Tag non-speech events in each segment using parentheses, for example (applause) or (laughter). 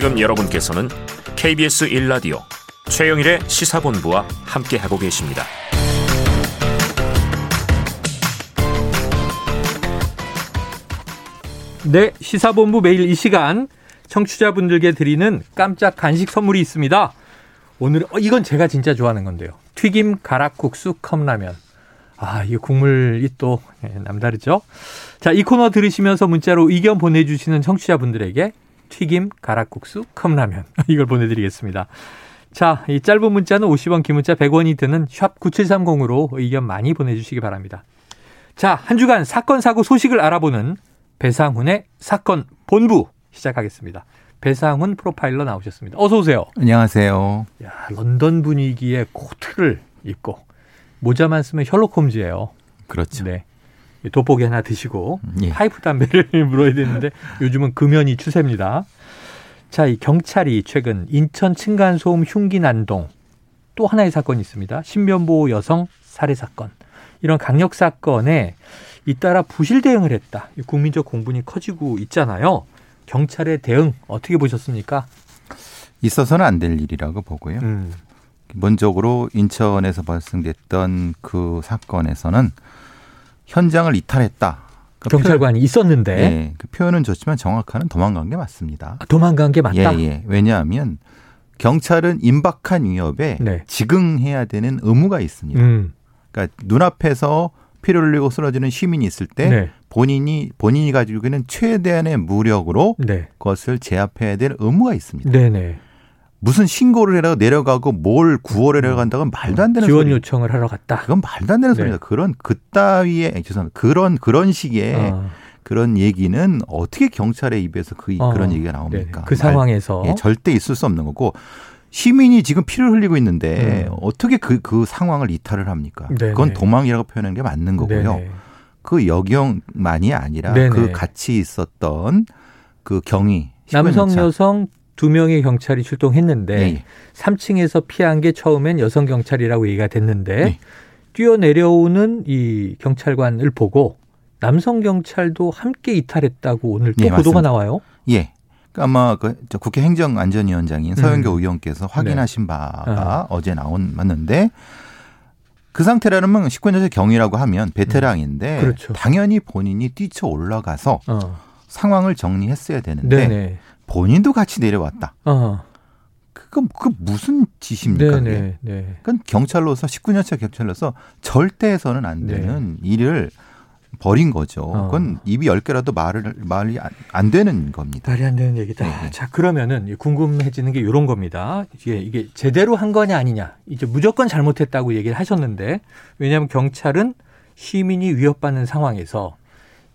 지금 여러분께서는 KBS 1라디오 최영일의 시사본부와 함께하고 계십니다. 네, 시사본부 매일 이 시간 청취자분들께 드리는 깜짝 간식 선물이 있습니다. 오늘 어, 이건 제가 진짜 좋아하는 건데요. 튀김 가락국수 컵라면. 아, 이 국물이 또 예, 남다르죠? 자, 이 코너 들으시면서 문자로 의견 보내주시는 청취자분들에게 튀김 가락국수 컵라면 (laughs) 이걸 보내드리겠습니다. 자, 이 짧은 문자는 50원, 긴 문자 100원이 드는 샵 9730으로 의견 많이 보내주시기 바랍니다. 자, 한 주간 사건, 사고 소식을 알아보는 배상훈의 사건 본부 시작하겠습니다. 배상훈 프로파일러 나오셨습니다. 어서 오세요. 안녕하세요. 야, 런던 분위기의 코트를 입고 모자만 쓰면 셜록 홈즈예요. 그렇죠. 네. 돋보기 하나 드시고 예. 파이프 담배를 (laughs) 물어야 되는데 요즘은 금연이 추세입니다. 자, 이 경찰이 최근 인천 층간소음 흉기 난동 또 하나의 사건이 있습니다. 신변보호 여성 살해 사건. 이런 강력 사건에 잇따라 부실 대응을 했다. 이 국민적 공분이 커지고 있잖아요. 경찰의 대응 어떻게 보셨습니까? 있어서는 안 될 일이라고 보고요. 음. 기본적으로 인천에서 발생됐던 그 사건에서는 현장을 이탈했다. 그 경찰관이 있었는데 표현, 예, 그 표현은 좋지만 정확한은 도망간 게 맞습니다. 아, 도망간 게 맞다. 예, 예. 왜냐하면 경찰은 임박한 위협에 네. 즉응해야 되는 의무가 있습니다. 음. 그러니까 눈앞에서 피를 흘리고 쓰러지는 시민이 있을 때 네. 본인이 본인이 가지고 있는 최대한의 무력으로 네. 그것을 제압해야 될 의무가 있습니다. 네네. 무슨 신고를 해라 내려가고 뭘 구월에 내려간다고 는 말도 안 되는 지원 소리. 요청을 하러 갔다. 그건 말도 안 되는 네. 소리다. 그런 그따위의 아니, 죄송합니다. 그런 그런 식의 어. 그런 얘기는 어떻게 경찰의 입에서 그 어. 그런 얘기가 네. 나옵니까? 그 상황에서 말- 예, 절대 있을 수 없는 거고 시민이 지금 피를 흘리고 있는데 음. 어떻게 그그 상황을 이탈을 합니까? 네네. 그건 도망이라고 표현하는 게 맞는 거고요. 네네. 그 여경만이 아니라 네네. 그 같이 있었던 그 경위 남성 15년 차. 여성 두 명의 경찰이 출동했는데 예, 예. 3층에서 피한 게 처음엔 여성 경찰이라고 얘기가 됐는데 네. 뛰어내려오는 이 경찰관을 보고 남성 경찰도 함께 이탈했다고 오늘 또 예, 보도가 맞습니다. 나와요. 예. 그러니까 아마 그저 국회 행정안전위원장인 서영교 음. 의원께서 확인하신 바가 어. 어제 나온 맞는데 그 상태라면 19년째 경위라고 하면 베테랑인데 음. 그렇죠. 당연히 본인이 뛰쳐 올라가서 어. 상황을 정리했어야 되는데 네네. 본인도 같이 내려왔다. 어. 그거 그 무슨 짓입니까? 네네. 네. 그건 경찰로서 19년차 경찰로서 절대 해서는 안 되는 일을 벌인 거죠. 네. 어. 그건 입이 열 개라도 말을 말이 안, 안 되는 겁니다. 말이 안 되는 얘기다. 네. 자, 그러면은 궁금해지는 게 이런 겁니다. 이게, 이게 제대로 한 거냐 아니냐. 이제 무조건 잘못했다고 얘기를 하셨는데, 왜냐하면 경찰은 시민이 위협받는 상황에서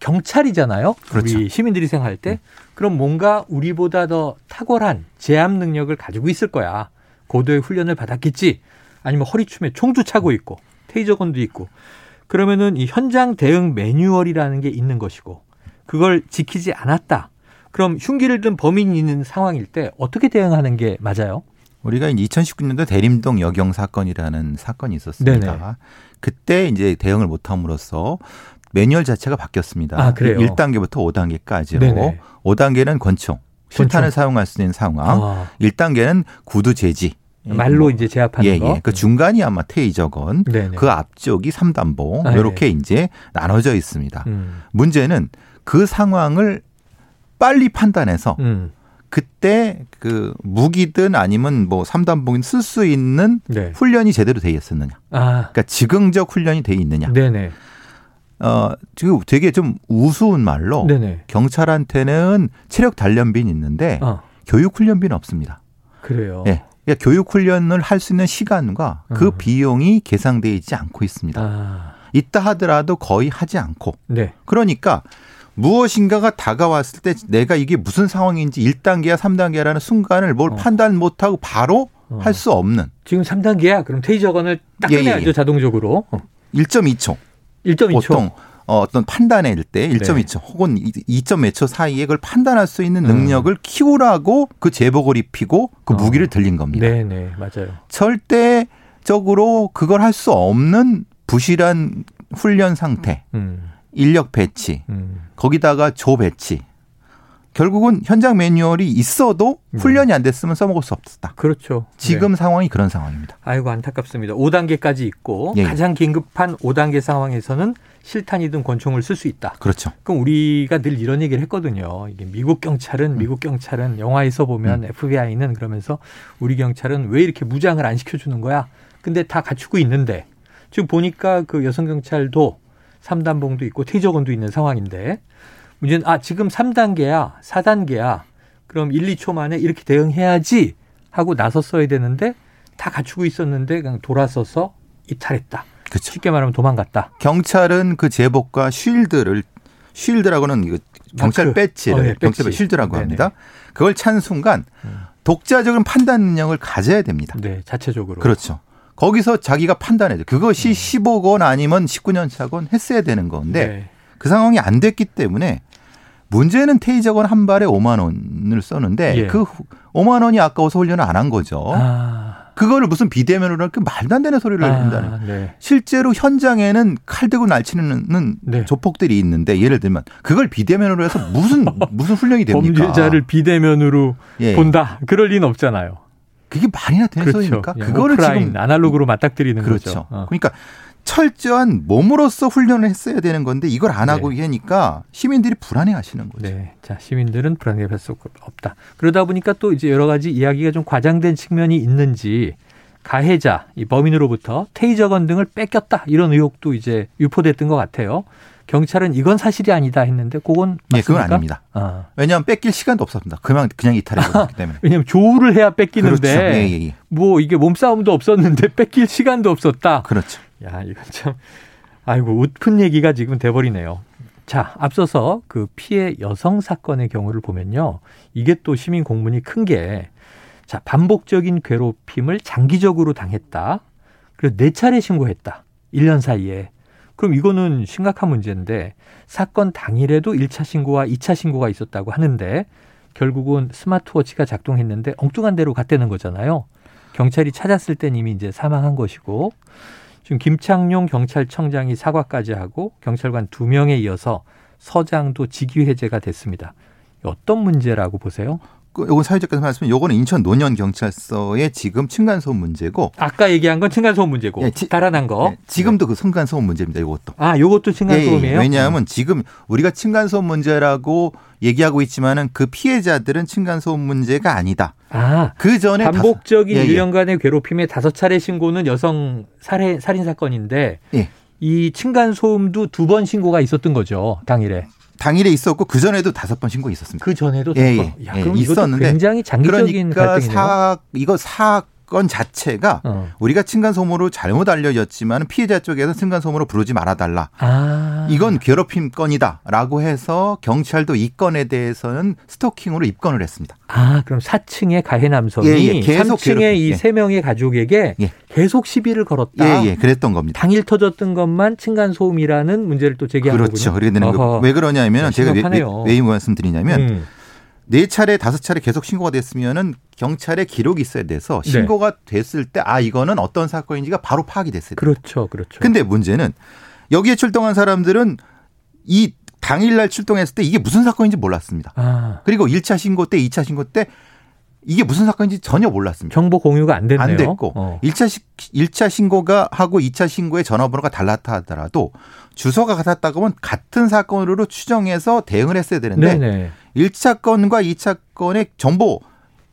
경찰이잖아요. 그렇죠. 우리 시민들이 생각할 때. 그럼 뭔가 우리보다 더 탁월한 제압 능력을 가지고 있을 거야. 고도의 훈련을 받았겠지. 아니면 허리춤에 총도 차고 있고, 테이저건도 있고. 그러면은 이 현장 대응 매뉴얼이라는 게 있는 것이고, 그걸 지키지 않았다. 그럼 흉기를 든 범인이 있는 상황일 때 어떻게 대응하는 게 맞아요? 우리가 2019년도 대림동 여경 사건이라는 사건이 있었습니다. 네네. 그때 이제 대응을 못함으로써 매뉴얼 자체가 바뀌었습니다. 아, 그래요? 1단계부터 5단계까지로 네네. 5단계는 권총, 실탄을 권총. 사용할 수 있는 상황. 아, 1단계는 구두 제지. 말로 뭐, 이제 제압하는 예, 거. 예. 그 중간이 아마 테이저건, 네네. 그 앞쪽이 삼단봉 아, 이렇게 이제 나눠져 있습니다. 음, 문제는 그 상황을 빨리 판단해서 음, 그때 그 무기든 아니면 뭐 삼단봉인 쓸 수 있는 네. 훈련이 제대로 돼 있었느냐. 아, 그러니까 즉흥적 훈련이 돼 있느냐. 네네. 어, 지금 되게 좀 우스운 말로 네네. 경찰한테는 체력 단련비는 있는데 어, 교육 훈련비는 없습니다. 그래요. 예. 그러니까 교육 훈련을 할 수 있는 시간과 그 어. 비용이 계상돼 있지 않고 있습니다. 아, 있다 하더라도 거의 하지 않고 네. 그러니까 무엇인가가 다가왔을 때 내가 이게 무슨 상황인지 1단계야 3단계라는 순간을 뭘 어. 판단 못 하고 바로 어. 할수 없는 지금 3단계야. 그럼 테이저건을 딱 예, 예, 꺼내야죠, 예. 자동적으로. 어, 1.2초 1.2초. 보통 어, 어떤 판단일 때 네. 1.2초 혹은 2점 몇 초 사이에 그걸 판단할 수 있는 음. 능력을 키우라고 그 제복을 입히고 그 어. 무기를 들린 겁니다. 네 네. 맞아요. 절대적으로 그걸 할 수 없는 부실한 훈련 상태, 음, 인력 배치, 음. 거기다가 조 배치. 결국은 현장 매뉴얼이 있어도 네. 훈련이 안 됐으면 써먹을 수 없었다. 그렇죠. 지금 네. 상황이 그런 상황입니다. 아이고 안타깝습니다. 5단계까지 있고 예, 예. 가장 긴급한 5단계 상황에서는 실탄이든 권총을 쓸 수 있다. 그렇죠. 그럼 우리가 늘 이런 얘기를 했거든요. 이게 미국 경찰은 음. 미국 경찰은 영화에서 보면 FBI는 그러면서 우리 경찰은 왜 이렇게 무장을 안 시켜주는 거야? 근데 다 갖추고 있는데 지금 보니까 그 여성 경찰도 삼단봉도 있고 테이저건도 있는 상황인데 문제는 아 지금 3단계야, 4단계야. 그럼 1, 2초 만에 이렇게 대응해야지 하고 나섰어야 되는데 다 갖추고 있었는데 그냥 돌아서서 이탈했다. 그렇죠. 쉽게 말하면 도망갔다. 경찰은 그 제복과 쉴드를 쉴드라고는 이거 경찰 마크. 배지를 어, 예, 경찰 배지. 쉴드라고 네네. 합니다. 그걸 찬 순간 음. 독자적인 판단 능력을 가져야 됩니다. 네, 자체적으로. 그렇죠. 거기서 자기가 판단해죠. 음. 그것이 15건 아니면 19년 차건 했어야 되는 건데 네. 그 상황이 안 됐기 때문에 문제는 테이저건 한 발에 5만 원을 썼는데 예. 그 후- 5만 원이 아까워서 훈련을 안 한 거죠. 아, 그거를 무슨 비대면으로 할그 말도 안 되는 소리를 한다는. 아, 네. 실제로 현장에는 칼 들고 날치는 네. 조폭들이 있는데 예를 들면 그걸 비대면으로 해서 무슨 (laughs) 무슨 훈련이 됩니까? 범죄자를 비대면으로 예. 본다. 그럴 리는 없잖아요. 그게 말이나 되는 그렇죠. 소리입니까? 예, 그거를 오프라인, 지금 아날로그로 맞닥뜨리는 그렇죠. 거죠. 어. 그러니까 철저한 몸으로서 훈련을 했어야 되는 건데 이걸 안 하고 네. 하니까 시민들이 불안해하시는 거죠. 네. 자, 시민들은 불안해할 수 없다. 그러다 보니까 또 이제 여러 가지 이야기가 좀 과장된 측면이 있는지 가해자, 이 범인으로부터 테이저건 등을 뺏겼다. 이런 의혹도 이제 유포됐던 것 같아요. 경찰은 이건 사실이 아니다 했는데 그건 네, 그건 맞습니까? 아닙니다. 아. 왜냐하면 뺏길 시간도 없었습니다. 그냥 그냥 이탈해 버렸기 (laughs) 때문에. 왜냐면 조우를 해야 뺏기는데 그렇죠. 예, 예, 예. 뭐 이게 몸싸움도 없었는데 (laughs) 뺏길 시간도 없었다. 그렇죠. 야, 이건 참, 아이고, 웃픈 얘기가 지금 돼버리네요. 자, 앞서서 그 피해 여성 사건의 경우를 보면요. 이게 또 시민 공문이 큰 게, 자, 반복적인 괴롭힘을 장기적으로 당했다. 그리고 네 차례 신고했다. 1년 사이에. 그럼 이거는 심각한 문제인데, 사건 당일에도 1차 신고와 2차 신고가 있었다고 하는데, 결국은 스마트워치가 작동했는데 엉뚱한 데로 갔다는 거잖아요. 경찰이 찾았을 땐 이미 이제 사망한 것이고, 지금 김창룡 경찰청장이 사과까지 하고 경찰관 두 명에 이어서 서장도 직위 해제가 됐습니다. 어떤 문제라고 보세요? 그 요건 사회적께서 말씀은 요거는 인천 노년 경찰서의 지금 층간소음 문제고 아까 얘기한 건 층간소음 문제고 예, 지- 달아난 거. 예, 지금도 그 층간소음 문제입니다. 요것도. 아, 요것도 예, 층간소음이에요? 예. 왜냐하면 지금 우리가 층간소음 문제라고 얘기하고 있지만은 그 피해자들은 층간소음 문제가 아니다. 아, 그 전에 반복적인 다섯- 예, 예. 1년간의 괴롭힘에 다섯 차례 신고는 여성 살해 살인 사건인데 예. 이 층간 소음도 두 번 신고가 있었던 거죠 당일에. 당일에 있었고 그 전에도 다섯 번 신고 있었습니다. 그 전에도 예, 두 예. 야, 예, 그럼 있었는데 굉장히 장기적인 그러니까 갈등이네요. 사 이거 사 건 자체가 어. 우리가 층간 소음으로 잘못 알려졌지만 피해자 쪽에서 층간 소음으로 부르지 말아달라. 아, 이건 괴롭힘 건이다라고 해서 경찰도 이 건에 대해서는 스토킹으로 입건을 했습니다. 아, 그럼 4층의 가해 남성이 예, 예, 계속 3층의 괴롭힘. 이 예. 세 명의 가족에게 예. 계속 시비를 걸었다. 예, 예, 그랬던 겁니다. 당일 터졌던 것만 층간 소음이라는 문제를 또 제기한 그렇죠. 거군요. 그렇게 되는 거. 왜 그러냐면은 제가 왜. 왜, 왜 말씀드리냐면 음. 네 차례 다섯 차례 계속 신고가 됐으면은 경찰에 기록이 있어야 돼서 네. 신고가 됐을 때 아 이거는 어떤 사건인지가 바로 파악이 됐어요. 그렇죠, 그렇죠. 근데 문제는 여기에 출동한 사람들은 이 당일날 출동했을 때 이게 무슨 사건인지 몰랐습니다. 아, 그리고 1차 신고 때, 2차 신고 때 이게 무슨 사건인지 전혀 몰랐습니다. 정보 공유가 안 됐네요. 안 됐고 어. 일 1차 시, 1차 신고가 하고 2차 신고의 전화번호가 달랐다 하더라도 주소가 같았다고 하면 같은 사건으로 추정해서 대응을 했어야 되는데 네네. 1차 건과 2차 건의 정보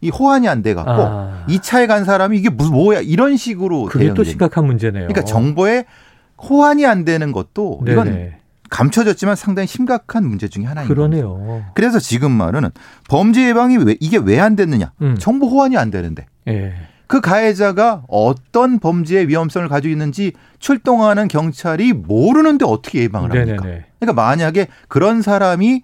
이 호환이 안 돼 갖고 아. 2차에 간 사람이 이게 무슨 뭐야 이런 식으로 그게 또. 심각한 문제네요. 그러니까 정보에 호환이 안 되는 것도 이건 네네. 감춰졌지만 상당히 심각한 문제 중에 하나입니다. 그러네요. 그래서 지금 말은 범죄 예방이 왜 이게 왜 안 됐느냐? 음. 정보 호환이 안 되는데 예. 그 가해자가 어떤 범죄의 위험성을 가지고 있는지 출동하는 경찰이 모르는데 어떻게 예방을 합니까? 네네네. 그러니까 만약에 그런 사람이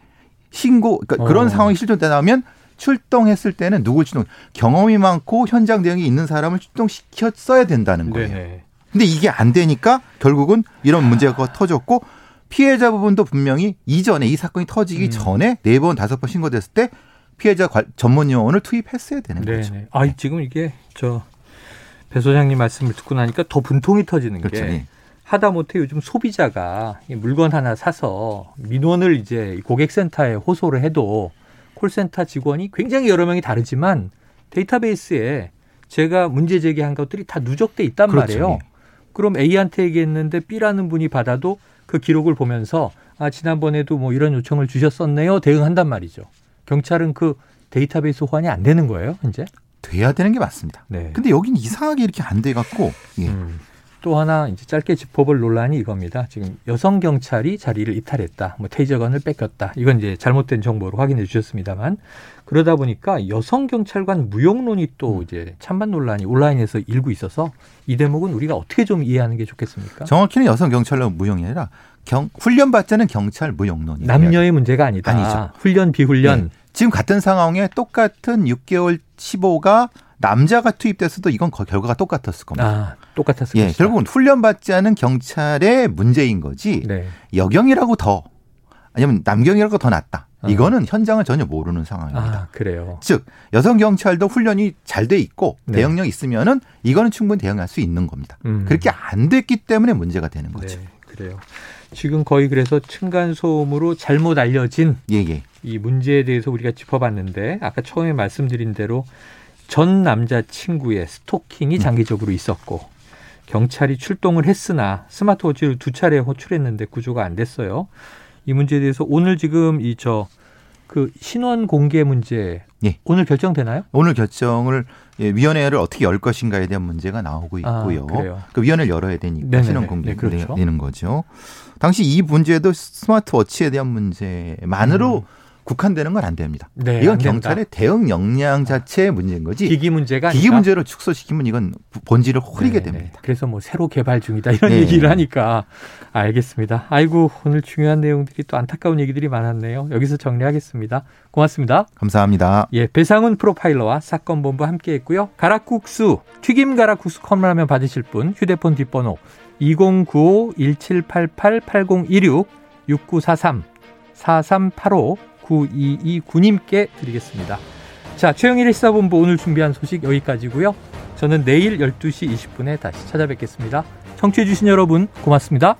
신고 그러니까 어. 그런 상황이 실존되다면 출동했을 때는 누굴 출동 경험이 많고 현장 대응이 있는 사람을 출동시켰어야 된다는 거예요. 네네. 근데 이게 안 되니까 결국은 이런 문제가 터졌고 피해자 부분도 분명히 이전에 이 사건이 터지기 음. 전에 네 번 다섯 번 신고됐을 때 피해자 관- 전문 요원을 투입했어야 되는 거죠. 네네. 아, 지금 이게 저 배 소장님 말씀을 듣고 나니까 더 분통이 터지는 게 그렇죠. 예. 하다못해 요즘 소비자가 이 물건 하나 사서 민원을 이제 고객센터에 호소를 해도 콜센터 직원이 굉장히 여러 명이 다르지만 데이터베이스에 제가 문제 제기한 것들이 다 누적돼 있단 그렇죠. 말이에요. 예. 그럼 A한테 얘기했는데 B라는 분이 받아도 그 기록을 보면서 아 지난번에도 뭐 이런 요청을 주셨었네요 대응한단 말이죠. 경찰은 그 데이터베이스 호환이 안 되는 거예요, 이제. 돼야 되는 게 맞습니다. 네. 근데 여긴 이상하게 이렇게 안 돼 갖고 예. 음. 또 하나 이제 짧게 짚어볼 논란이 이겁니다. 지금 여성 경찰이 자리를 이탈했다, 뭐 테이저건을 뺏겼다. 이건 이제 잘못된 정보로 확인해 주셨습니다만 그러다 보니까 여성 경찰관 무용론이 또 이제 찬반 논란이 온라인에서 일고 있어서 이 대목은 우리가 어떻게 좀 이해하는 게 좋겠습니까? 정확히는 여성 경찰로 무용이 아니라 경, 훈련 않은 경찰 무용론이에요. 남녀의 문제가 아니다. 아니죠. 훈련 비훈련. 네. 지금 같은 상황에 똑같은 6개월 15가 남자가 투입됐어도 이건 거- 결과가 똑같았을 겁니다. 아 똑같았을 예, 것이다. 결국은 훈련 받지 않은 경찰의 문제인 거지 네. 여경이라고 더 아니면 남경이라고 더 낫다. 어. 이거는 현장을 전혀 모르는 상황입니다. 아 그래요. 즉 여성 경찰도 훈련이 잘 돼 있고 네. 대응력 있으면은 이거는 충분히 대응할 수 있는 겁니다. 음. 그렇게 안 됐기 때문에 문제가 되는 거죠. 네, 그래요. 지금 거의 그래서 층간 소음으로 잘못 알려진 예, 예. 이 문제에 대해서 우리가 짚어봤는데 아까 처음에 말씀드린 대로 전 남자 친구의 스토킹이 장기적으로 있었고 경찰이 출동을 했으나 스마트워치를 두 차례 호출했는데 구조가 안 됐어요. 이 문제에 대해서 오늘 지금 이 저 그 신원 공개 문제 예. 오늘 결정되나요? 오늘 결정을 예, 위원회를 어떻게 열 것인가에 대한 문제가 나오고 아, 있고요. 그래요. 그 위원회를 열어야 되니까 네네네. 신원 공개 네, 그렇죠. 되는 거죠. 당시 이 문제도 스마트워치에 대한 문제만으로 국한되는 건 안 됩니다. 음. 네, 이건. 경찰의 대응 역량 자체의 문제인 거지. 기기 문제가 기기 아니라 문제로 축소시키면 이건 본질을 흐리게 네, 네. 됩니다. 그래서 뭐 새로 개발 중이다 이런 네. 얘기를 하니까 알겠습니다. 아이고 오늘 중요한 내용들이 또 안타까운 얘기들이 많았네요. 여기서 정리하겠습니다. 고맙습니다. 감사합니다. 예, 배상훈 프로파일러와 사건 본부 함께했고요. 가락국수 튀김 가락국수 컵라면 받으실 분 휴대폰 뒷번호 2095-1788-8016 6943 4385 9229님께 드리겠습니다. 자, 최영일의 시사본부 오늘 준비한 소식 여기까지고요. 저는 내일 12시 20분에 다시 찾아뵙겠습니다. 청취해주신 여러분 고맙습니다.